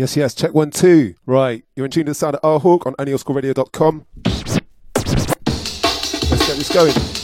Yes, yes. Check one, two. Right. You're in tune to the sound of R Hawk on OnlyOldSchoolRadio.com. Let's get this going.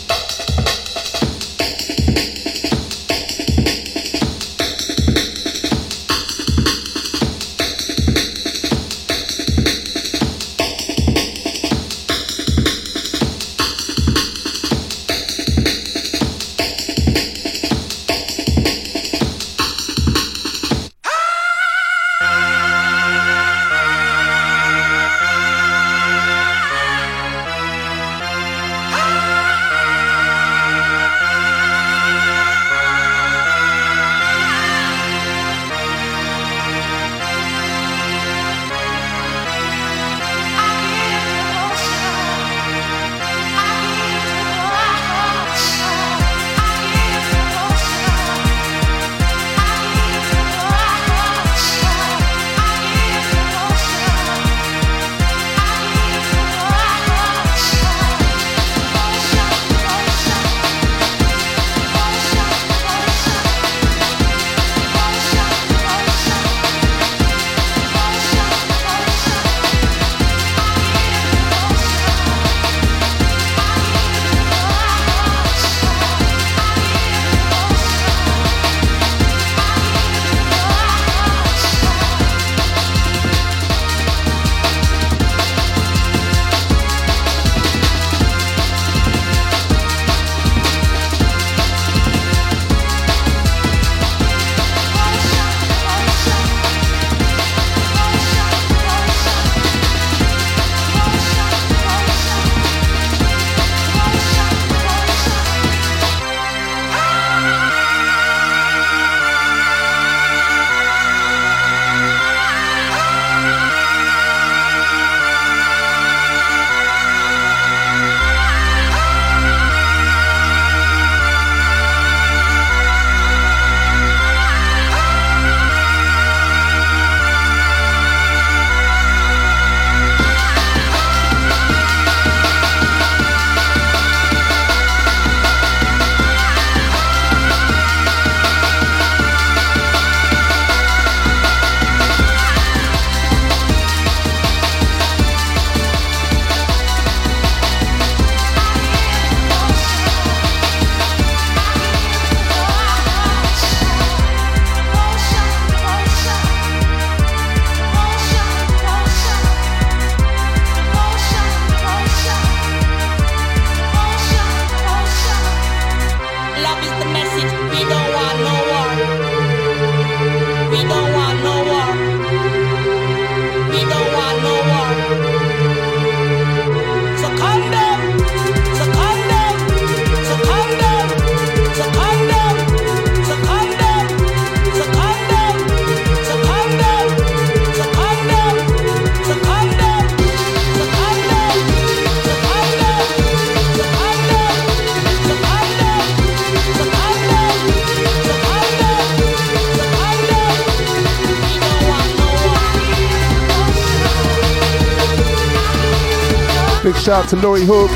Shout out to Laurie Hook,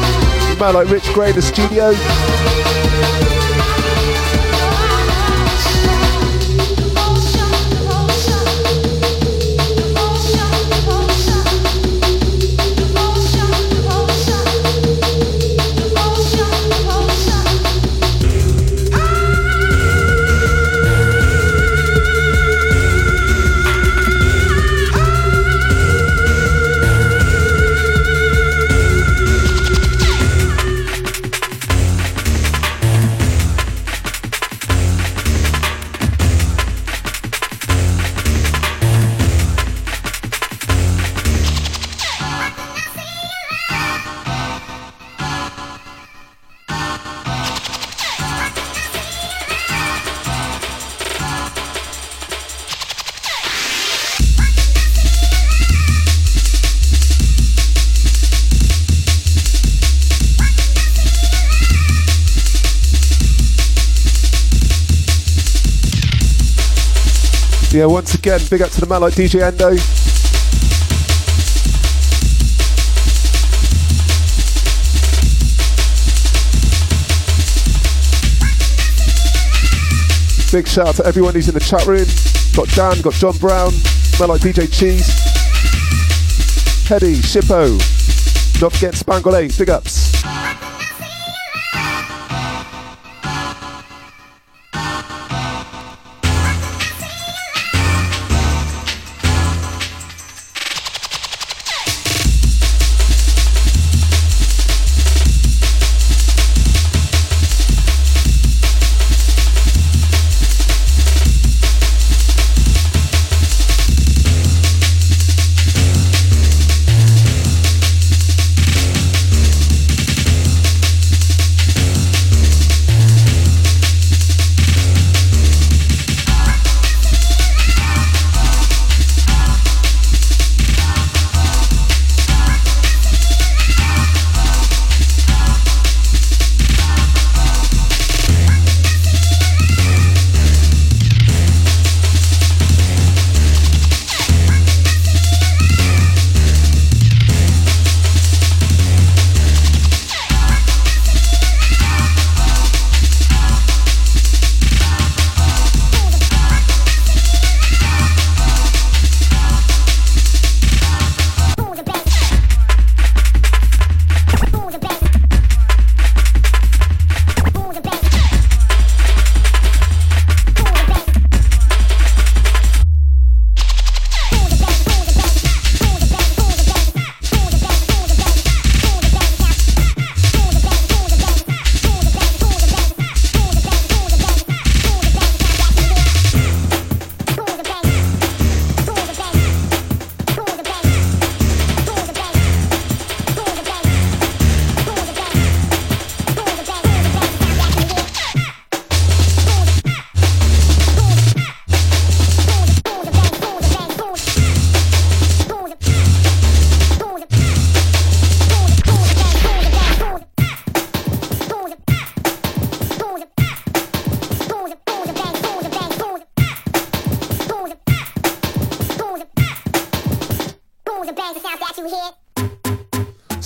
man like Rich Gray the studio. Yeah, once again, big up to the man like DJ Endo. Big shout out to everyone who's in the chat room. Got Dan, got John Brown, smell like DJ Cheese, Teddy, Shippo, not forget Spangle 8, big ups.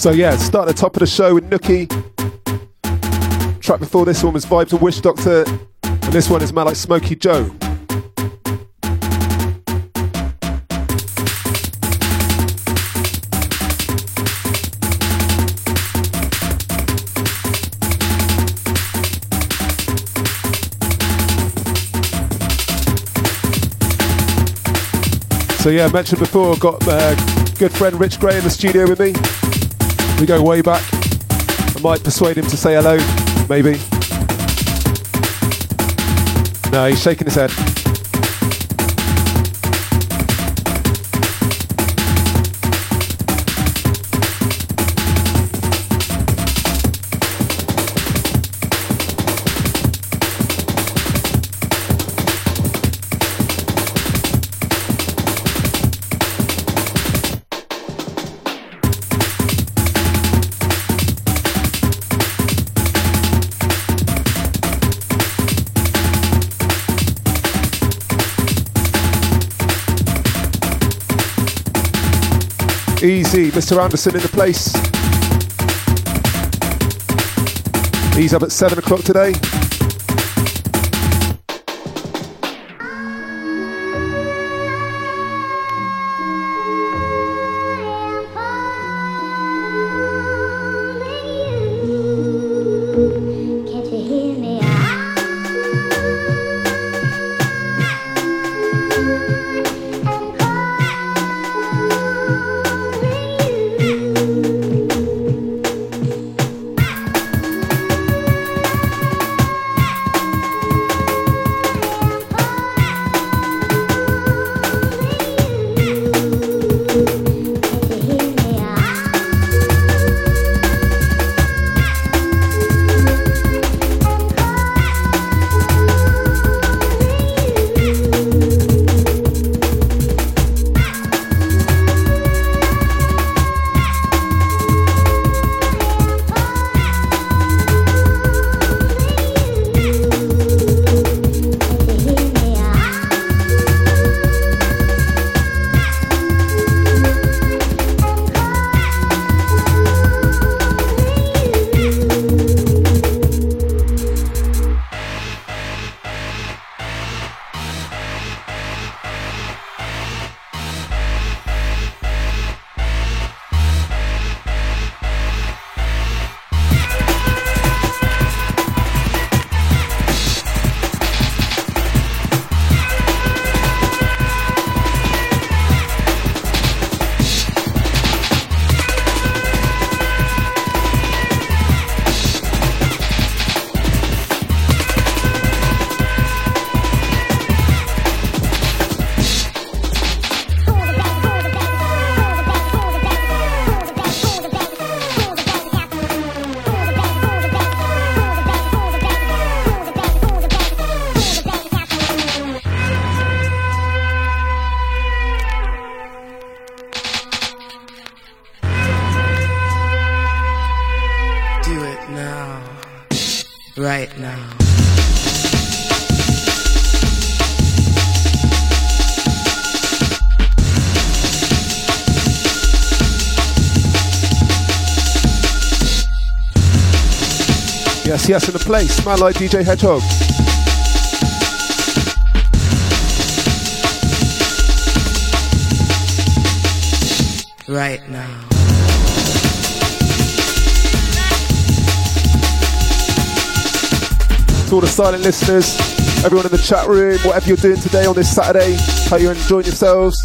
So yeah, start the top of the show with Nookie. Track before this one was Vibes of Wishdokta, and this one is man like Smokey Joe. So yeah, mentioned before, got uh, good friend Rich Gray in the studio with me. We go way back. I might persuade him to say hello, maybe. No, he's shaking his head. Mr. Anderson in the place. He's up at 7 o'clock today. Yes, yes, in the place. Man like DJ Hedgehog. Right now. To all the silent listeners, everyone in the chat room, whatever you're doing today on this Saturday, how you're enjoying yourselves.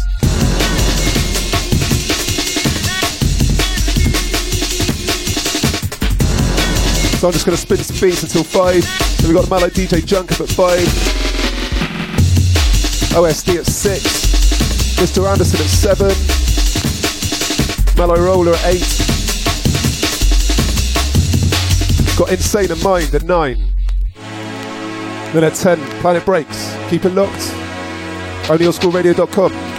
So I'm just going to spin some beats until 5. Then we've got the Mallow DJ Junk up at 5. OSD at 6. Mr. Anderson at 7. Mellow Roller at 8. Got Insane in Mind at 9. Then at 10, Planet Breaks. Keep it locked. OnlyOldSchoolRadio.com.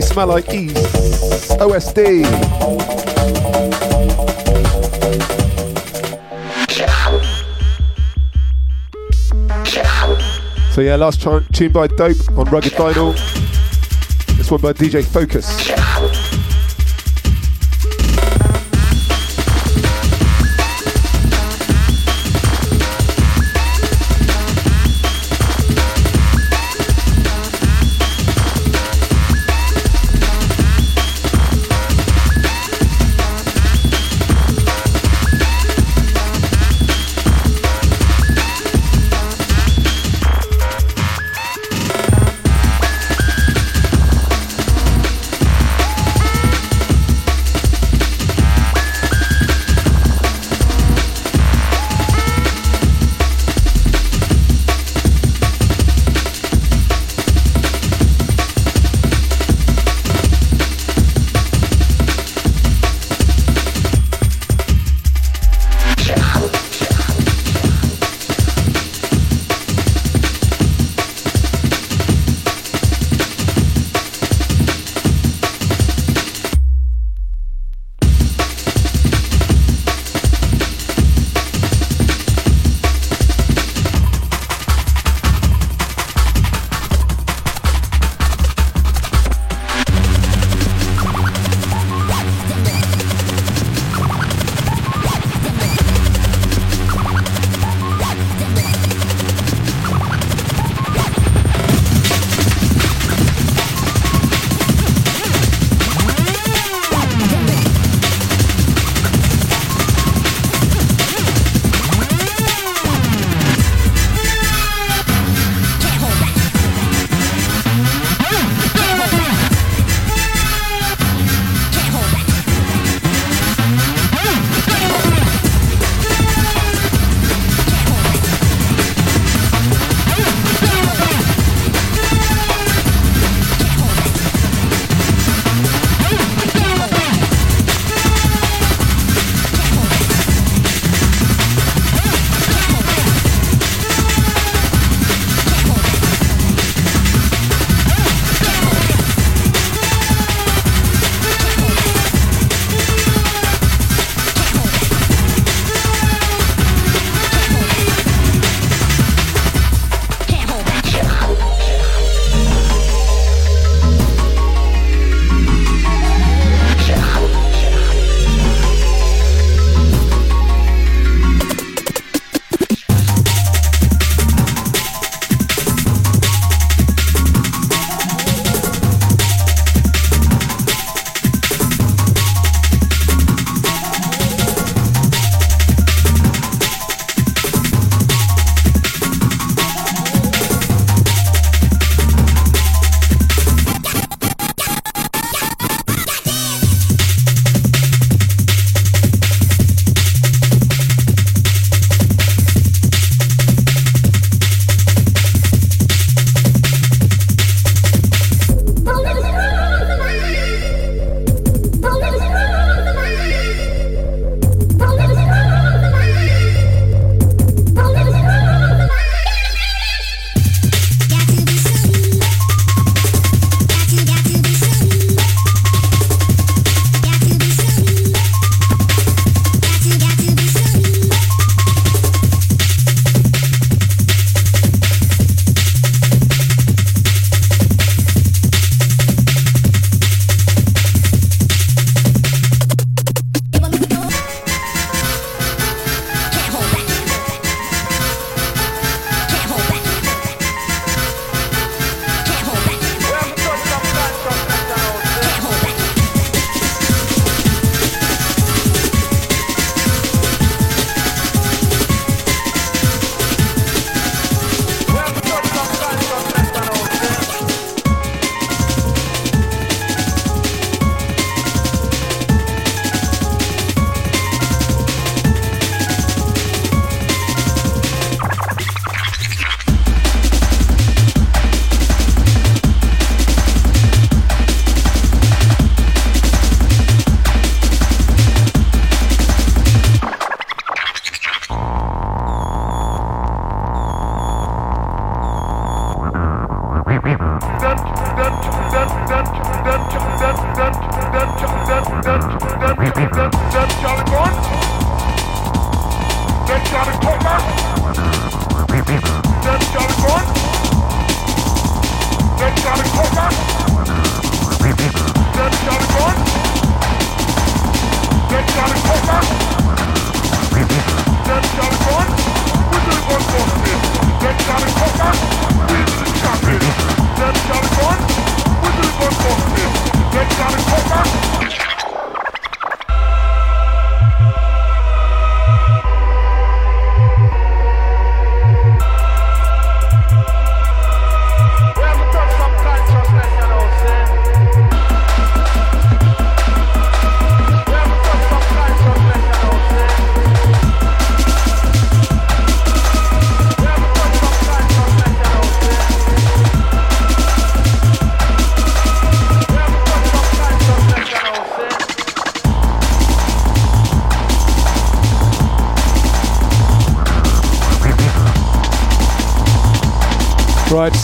Smell Like East, OSD. So yeah, last tune by Dope on Rugged Vinyl. This one by DJ Focus.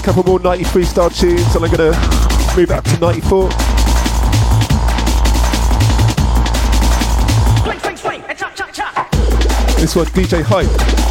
Couple more 90 freestyle tunes and I'm gonna move up to 94. This one, DJ Hype.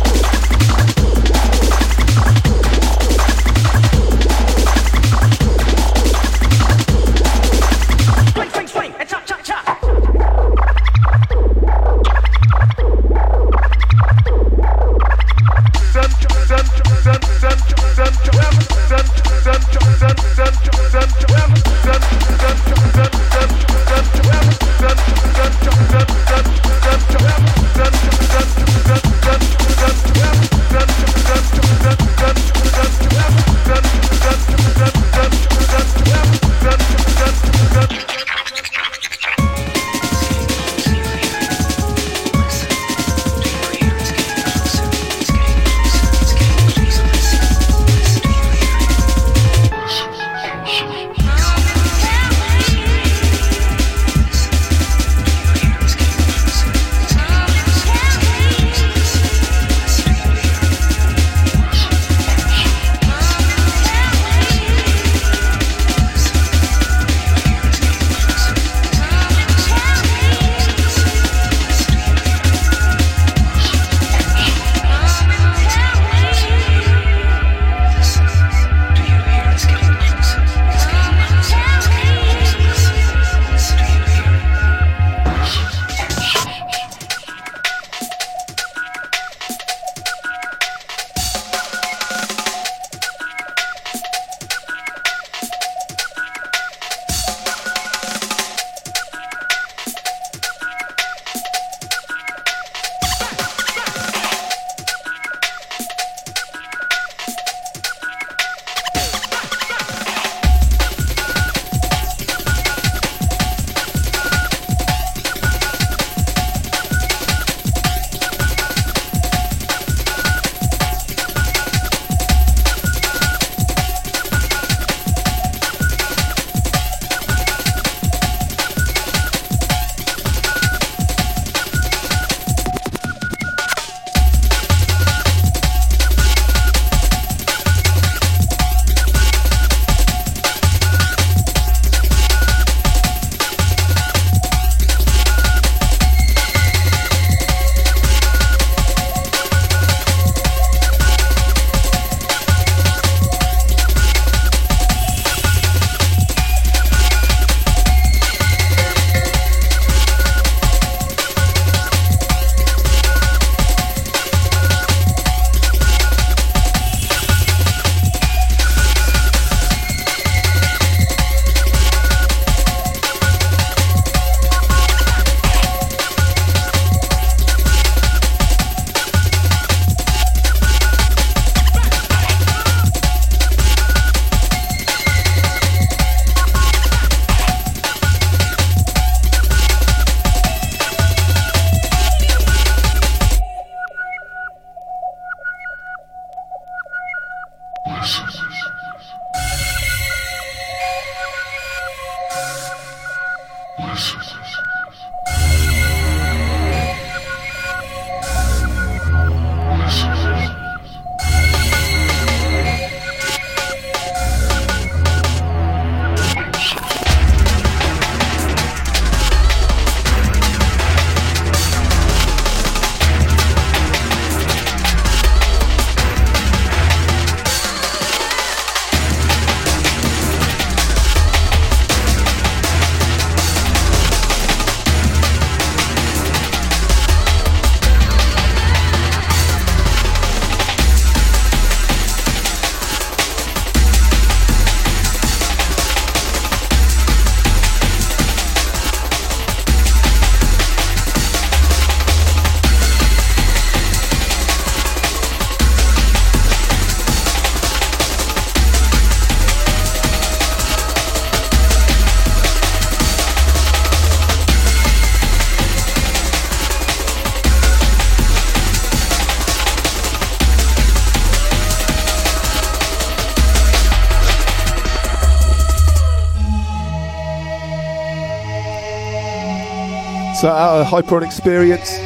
So out of Hyper-On Experience,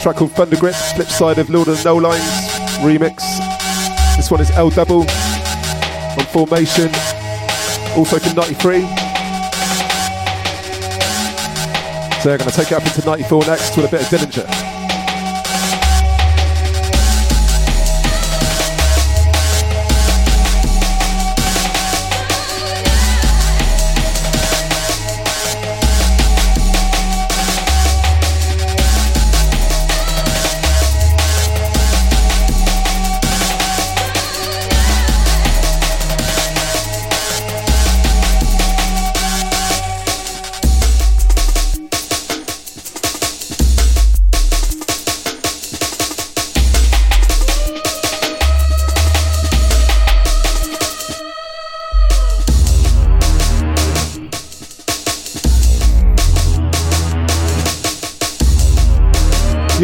track called Thunder Grip, flip side of Lord of the Null Lines remix. This one is L Double on Formation, also from 93. So they're going to take it up into 94 next with a bit of Dillinger.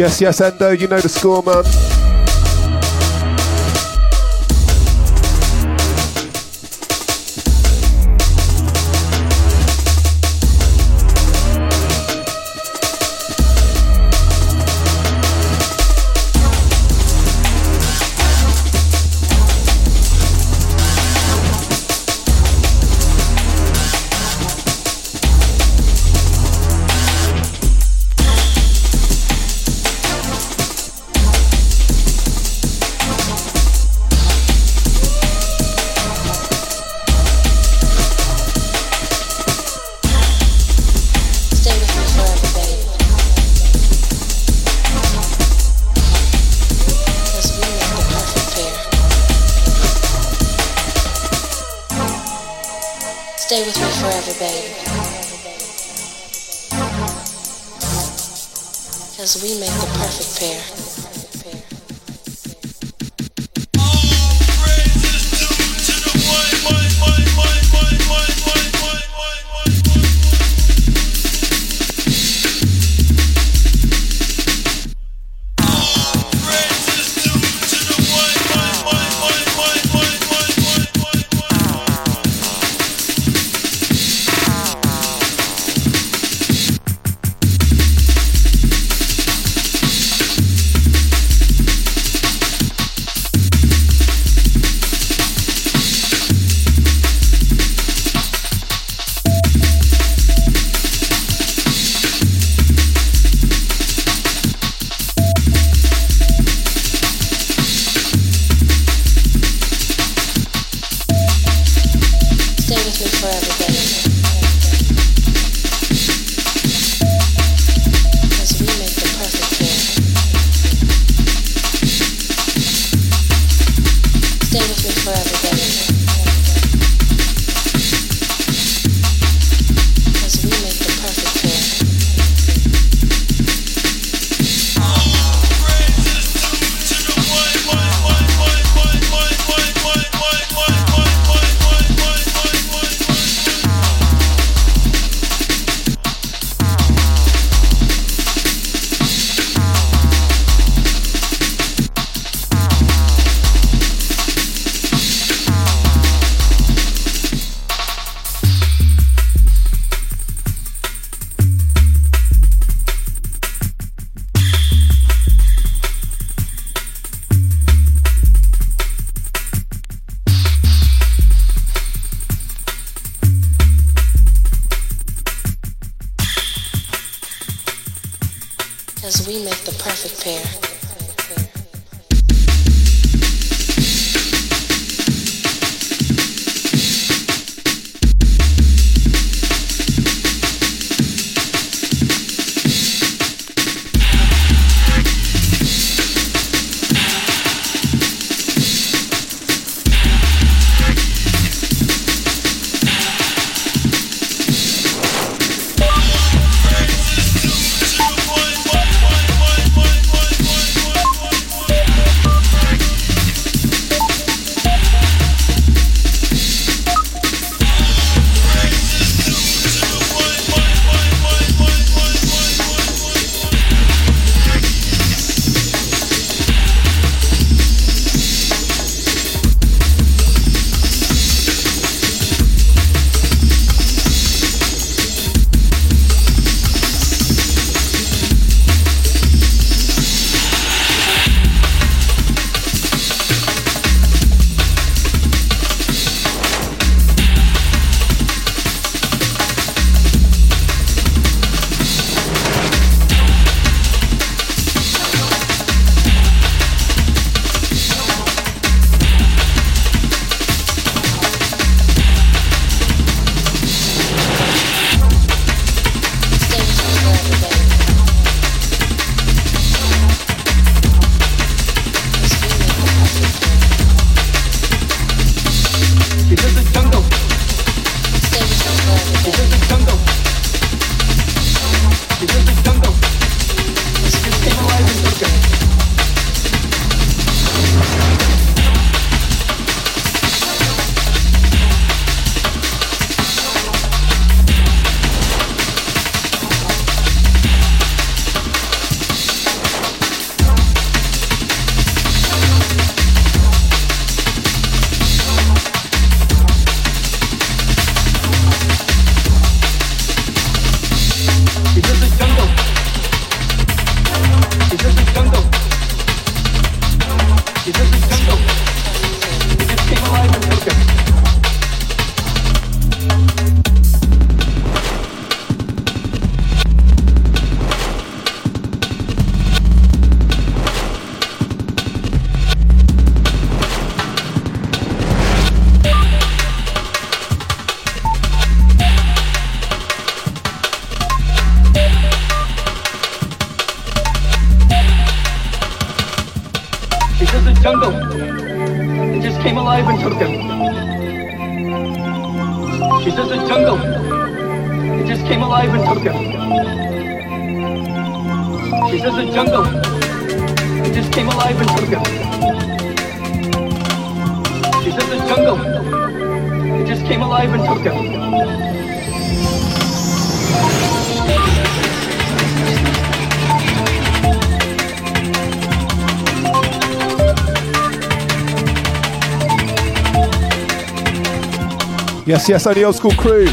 Yes, yes, Endo, uh, you know the score, man. You just Yes, yes, only old school crew.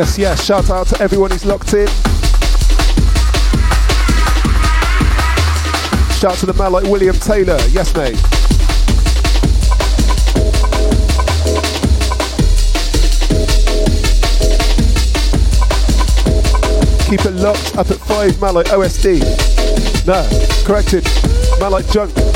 Yes, yes, shout out to everyone who's locked in. Shout out to the man like William Taylor. Yes, mate. Keep it locked up at 5, man like OSD. No, corrected. Like Junk.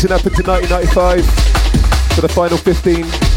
Easing up into 1995 for the final 15.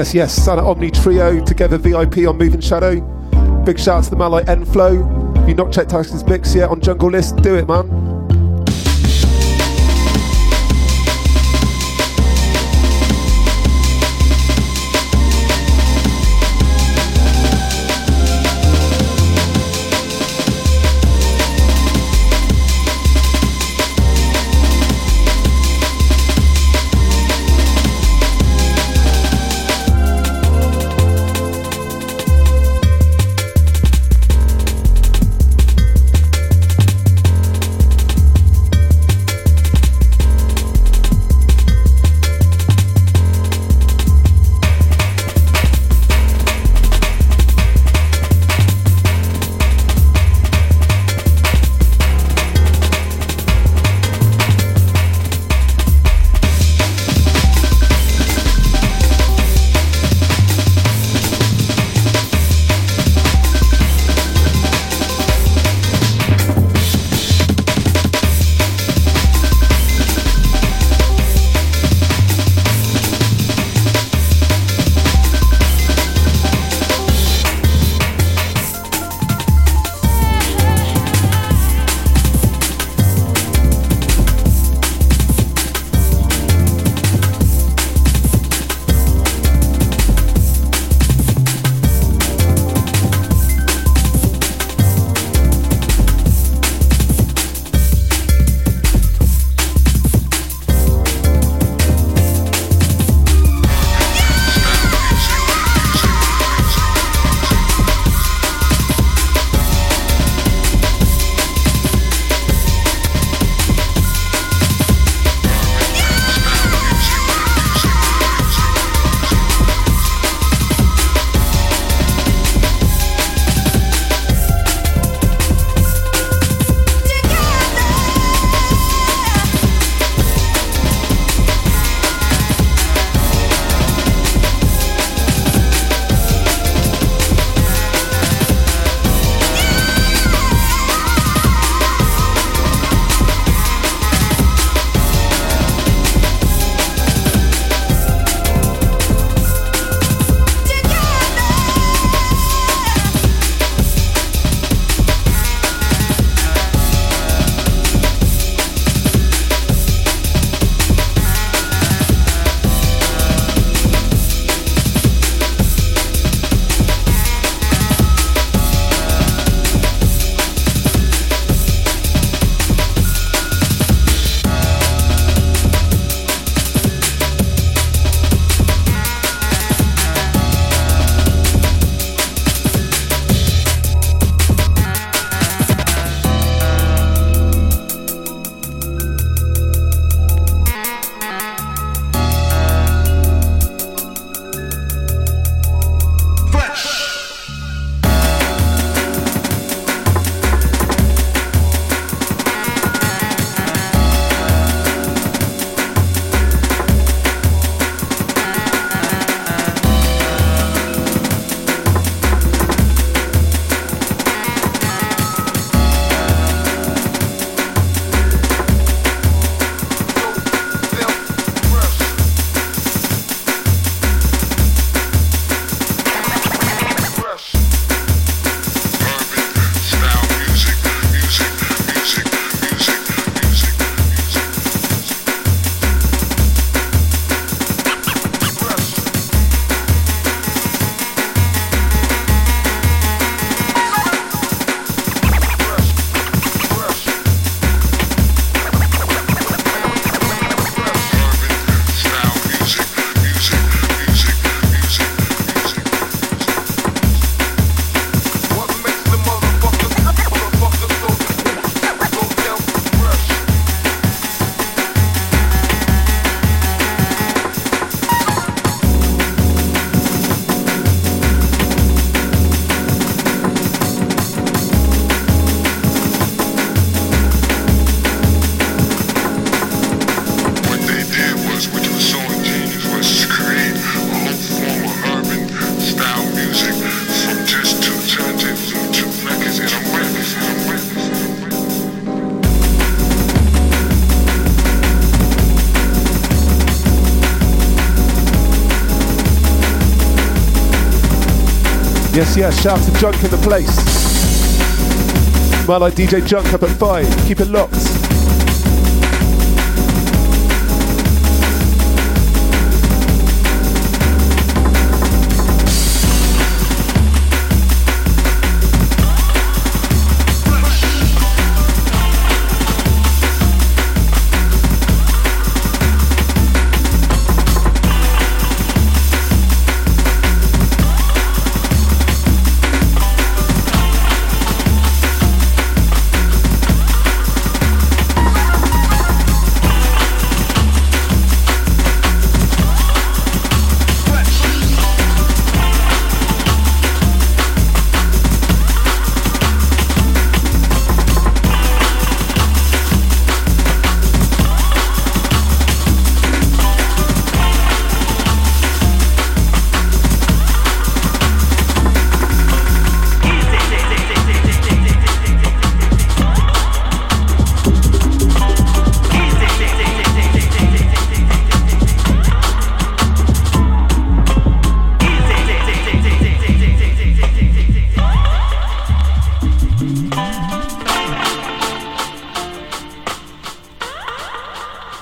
Yes, yes, Sana Omni Trio, together VIP on Moving Shadow. Big shout out to the man like Enflow. If you've not checked his mix yet on Jungle List, do it, man. Yes, yes, shout to Junk in the place. My like DJ Junk up at 5. Keep it locked.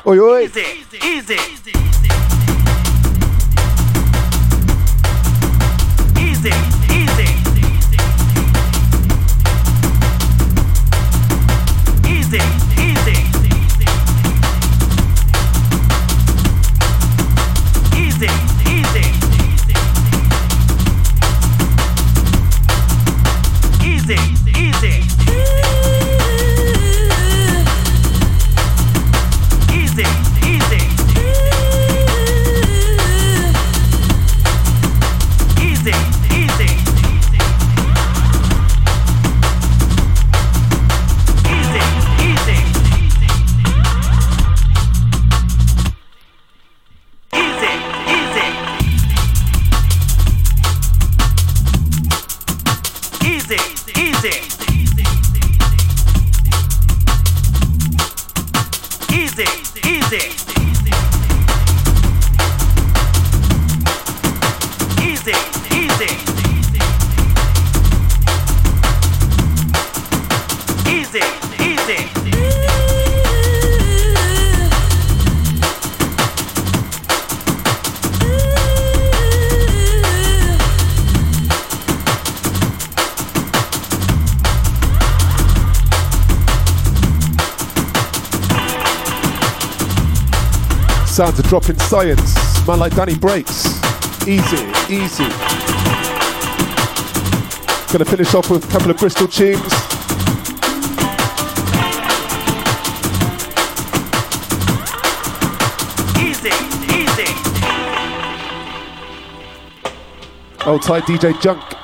Oi, oi. Easy, easy. Sounds of dropping science. Man like Danny Breaks. Easy, easy. Gonna finish off with a couple of Bristol tunes. Easy, easy. Old tight DJ Junk.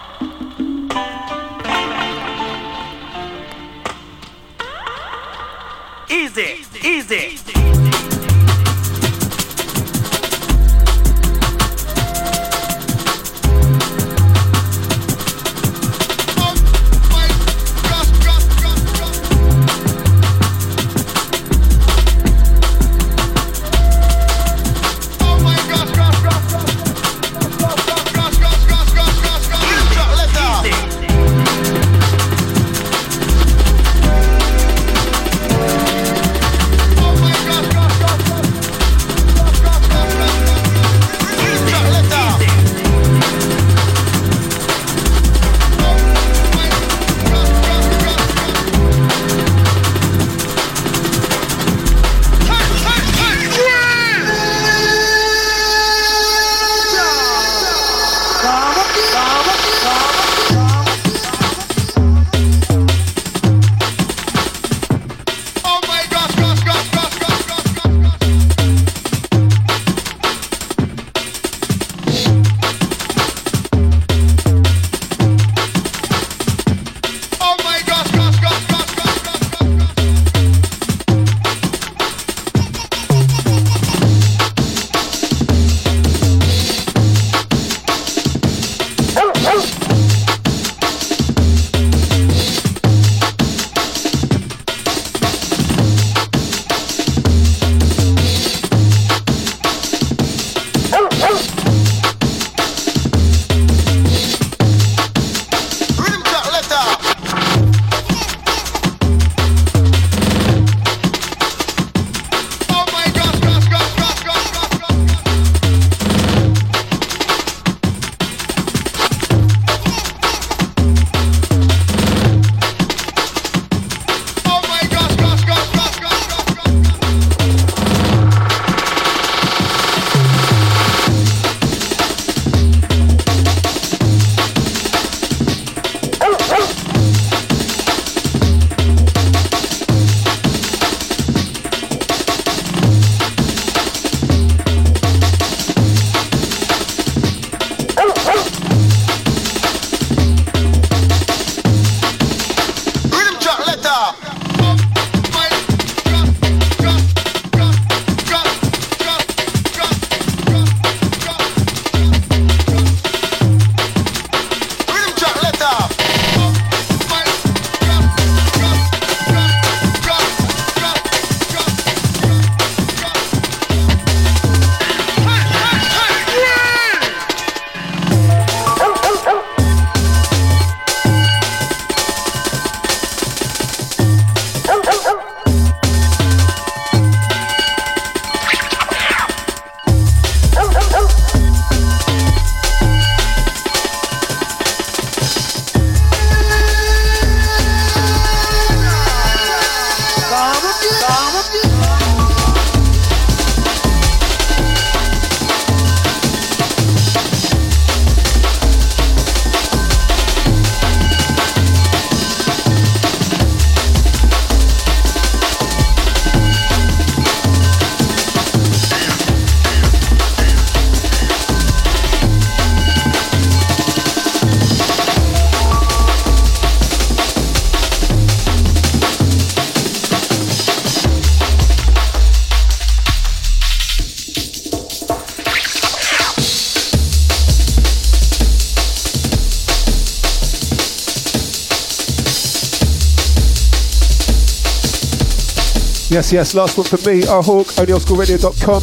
Yes, yes, last one for me. Our Hawk, OnlyOldSchoolRadio.com.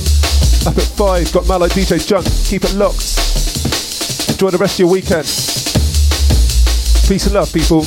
Up at 5, got Mallow DJ Junk. Keep it locked. Enjoy the rest of your weekend. Peace and love, people.